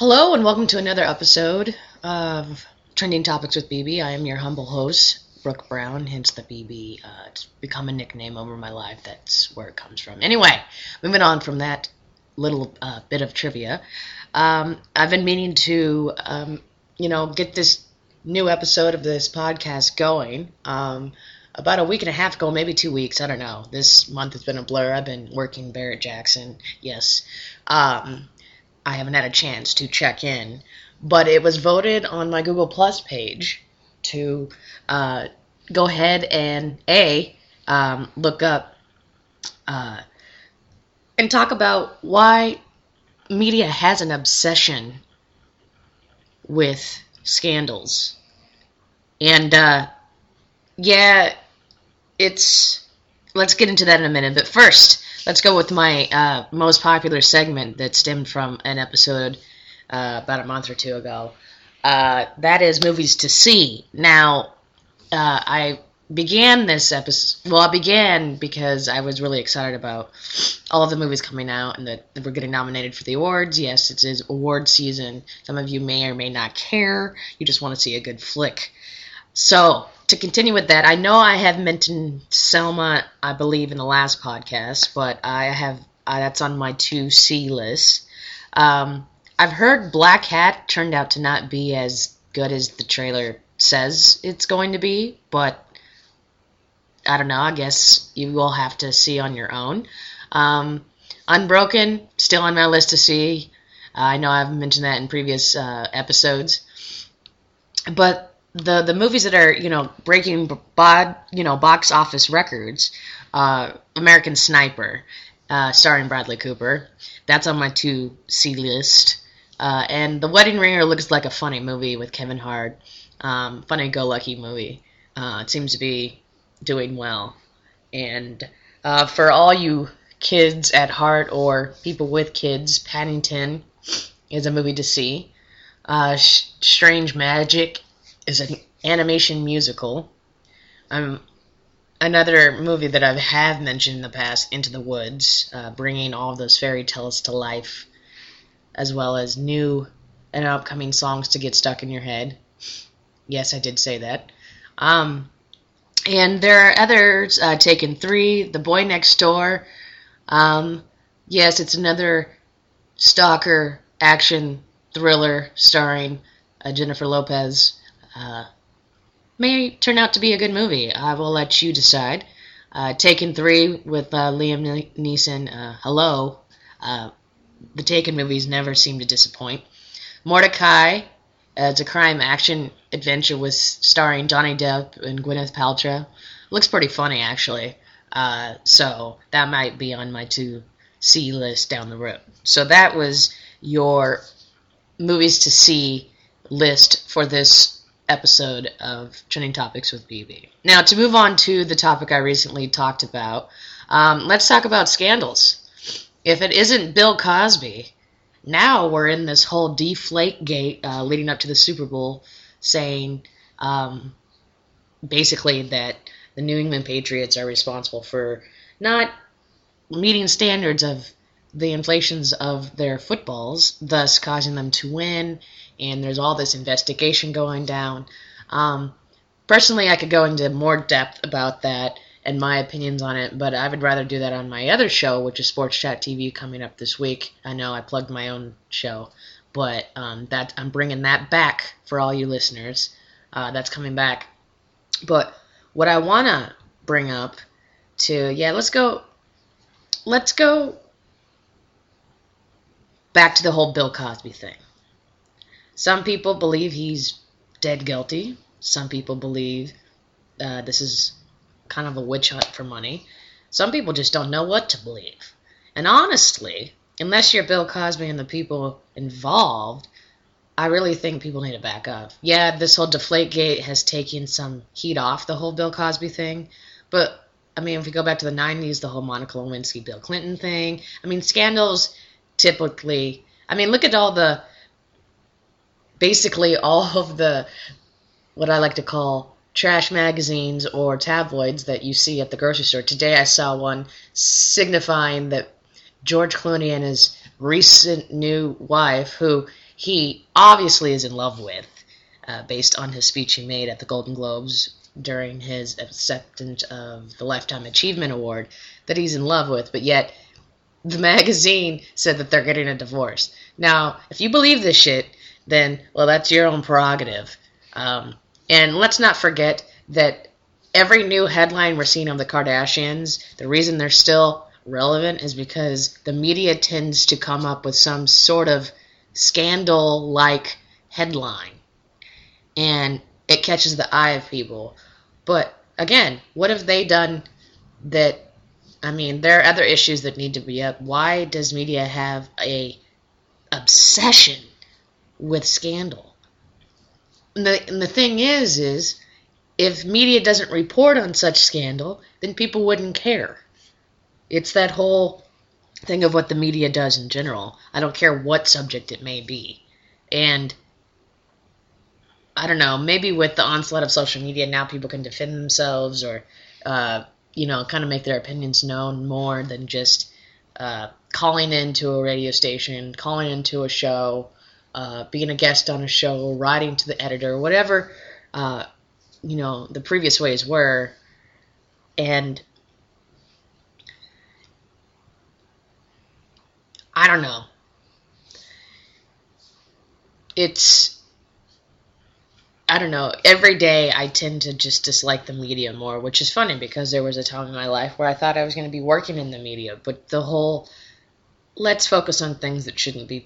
Hello and welcome to another episode of Trending Topics with BB. I am your humble host, Brooke Brown, hence the BB. Uh, it's become a nickname over my life. That's where it comes from. Anyway, moving on from that little uh, bit of trivia, um, I've been meaning to, um, you know, get this new episode of this podcast going. Um, about a week and a half ago, maybe two weeks. I don't know. This month has been a blur. I've been working Barrett Jackson. Yes. Um, I haven't had a chance to check in, but it was voted on my Google Plus page to uh, go ahead and a um, look up uh, and talk about why media has an obsession with scandals. And uh, yeah, it's. Let's get into that in a minute. But first, let's go with my uh, most popular segment that stemmed from an episode uh, about a month or two ago. Uh, that is movies to see. Now, uh, I began this episode. Well, I began because I was really excited about all of the movies coming out and that we're getting nominated for the awards. Yes, it is award season. Some of you may or may not care. You just want to see a good flick. So, to continue with that, I know I have mentioned Selma, I believe, in the last podcast, but I have uh, that's on my to see list. Um, I've heard Black Hat turned out to not be as good as the trailer says it's going to be, but I don't know. I guess you will have to see on your own. Um, Unbroken, still on my list to see. Uh, I know I've mentioned that in previous uh, episodes, but the the movies that are you know breaking bod you know box office records, uh, American Sniper, uh, starring Bradley Cooper, that's on my to see list. Uh, and The Wedding Ringer looks like a funny movie with Kevin Hart, um, funny go lucky movie. Uh, it seems to be doing well, and uh, for all you kids at heart or people with kids, Paddington is a movie to see. Uh, Strange Magic is an animation musical. Um, another movie that I have mentioned in the past, Into the Woods, uh, bringing all those fairy tales to life, as well as new and upcoming songs to get stuck in your head. Yes, I did say that. Um, and there are others, uh, Taken 3, The Boy Next Door. Um, yes, it's another stalker action thriller starring uh, Jennifer Lopez uh, may turn out to be a good movie. I will let you decide. Uh, Taken 3 with uh, Liam Neeson. Uh, hello. Uh, the Taken movies never seem to disappoint. Mortdecai, Uh, it's a crime action adventure with starring Johnny Depp and Gwyneth Paltrow. Looks pretty funny, actually. so that might be on my to see list down the road. So that was your movies to see list for this episode of Trending Topics with BB. Now, to move on to the topic I recently talked about, um, let's talk about scandals. If it isn't Bill Cosby, now we're in this whole deflate gate uh, leading up to the Super Bowl saying um, basically that the New England Patriots are responsible for not meeting standards of the inflations of their footballs, thus causing them to win and there's all this investigation going down. Um, personally, I could go into more depth about that and my opinions on it, but I would rather do that on my other show, which is Sports Chat TV, coming up this week. I know I plugged my own show, but um, that I'm bringing that back for all you listeners. Uh, that's coming back. But what I want to bring up to, yeah, let's go. Let's go back to the whole Bill Cosby thing. Some people believe he's dead guilty. Some people believe uh, this is kind of a witch hunt for money. Some people just don't know what to believe. And honestly, unless you're Bill Cosby and the people involved, I really think people need to back up. Yeah, this whole Deflategate has taken some heat off the whole Bill Cosby thing, but I mean, if we go back to the 90s, the whole Monica Lewinsky, Bill Clinton thing, I mean, scandals typically, I mean, look at all the basically all of the what I like to call trash magazines or tabloids that you see at the grocery store. Today I saw one signifying that George Clooney and his recent new wife, who he obviously is in love with, uh, based on his speech he made at the Golden Globes during his acceptance of the Lifetime Achievement Award, that he's in love with, but yet the magazine said that they're getting a divorce. Now, if you believe this shit, then, well, that's your own prerogative. Um, and let's not forget that every new headline we're seeing of the Kardashians, the reason they're still relevant is because the media tends to come up with some sort of scandal like headline. And it catches the eye of people. But again, what have they done that I mean, there are other issues that need to be up. Why does media have a obsession with scandal? And the and the thing is is if media doesn't report on such scandal, then people wouldn't care. It's that whole thing of what the media does in general. I don't care what subject it may be. And I don't know, maybe with the onslaught of social media now people can defend themselves or uh, you know, kind of make their opinions known more than just uh, calling into a radio station, calling into a show, uh, being a guest on a show, writing to the editor, whatever, uh, you know, the previous ways were. And I don't know. It's I don't know. Every day I tend to just dislike the media more, which is funny because there was a time in my life where I thought I was going to be working in the media, but the whole let's focus on things that shouldn't be,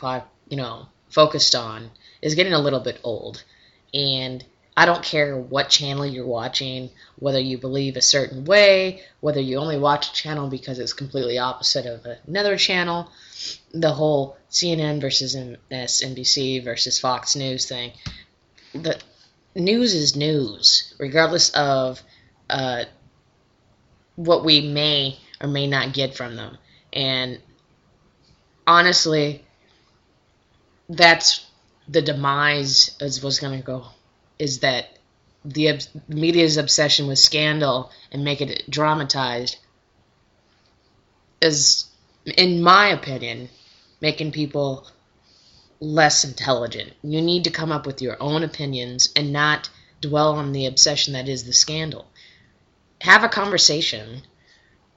you know, focused on is getting a little bit old. And I don't care what channel you're watching, whether you believe a certain way, whether you only watch a channel because it's completely opposite of another channel. The whole CNN versus MSNBC versus Fox News thing. The news is news, regardless of uh, what we may or may not get from them. And honestly, that's the demise as what's going to go is that the media's obsession with scandal and make it dramatized is, in my opinion, making people less intelligent. You need to come up with your own opinions and not dwell on the obsession that is the scandal. Have a conversation.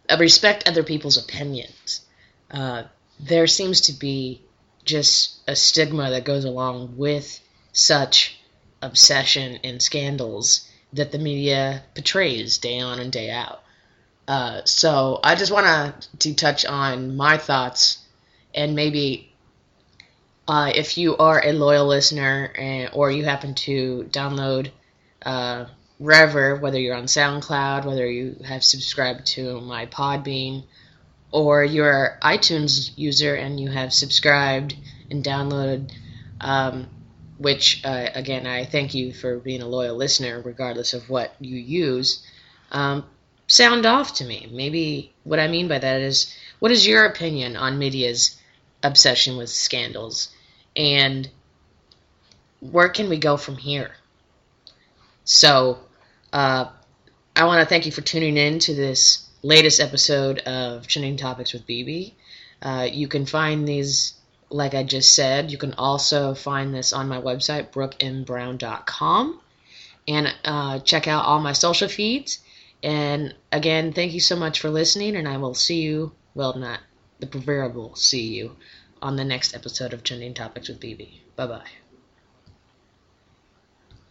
Uh, respect other people's opinions. Uh, there seems to be just a stigma that goes along with such obsession and scandals that the media portrays day on and day out. Uh, so I just want to touch on my thoughts and maybe uh, if you are a loyal listener and, or you happen to download uh, wherever, whether you're on SoundCloud, whether you have subscribed to my Podbean, or you're an iTunes user and you have subscribed and downloaded, um, which, uh, again, I thank you for being a loyal listener, regardless of what you use. Um, sound off to me. Maybe what I mean by that is, what is your opinion on media's obsession with scandals? And where can we go from here? So, uh, I want to thank you for tuning in to this latest episode of Trending Topics with BB. Uh, you can find these, like I just said, you can also find this on my website, brookembrown.com, and uh, check out all my social feeds. And again, thank you so much for listening, and I will see you, well, not the proverbial see you on the next episode of Trending Topics with BB. Bye bye.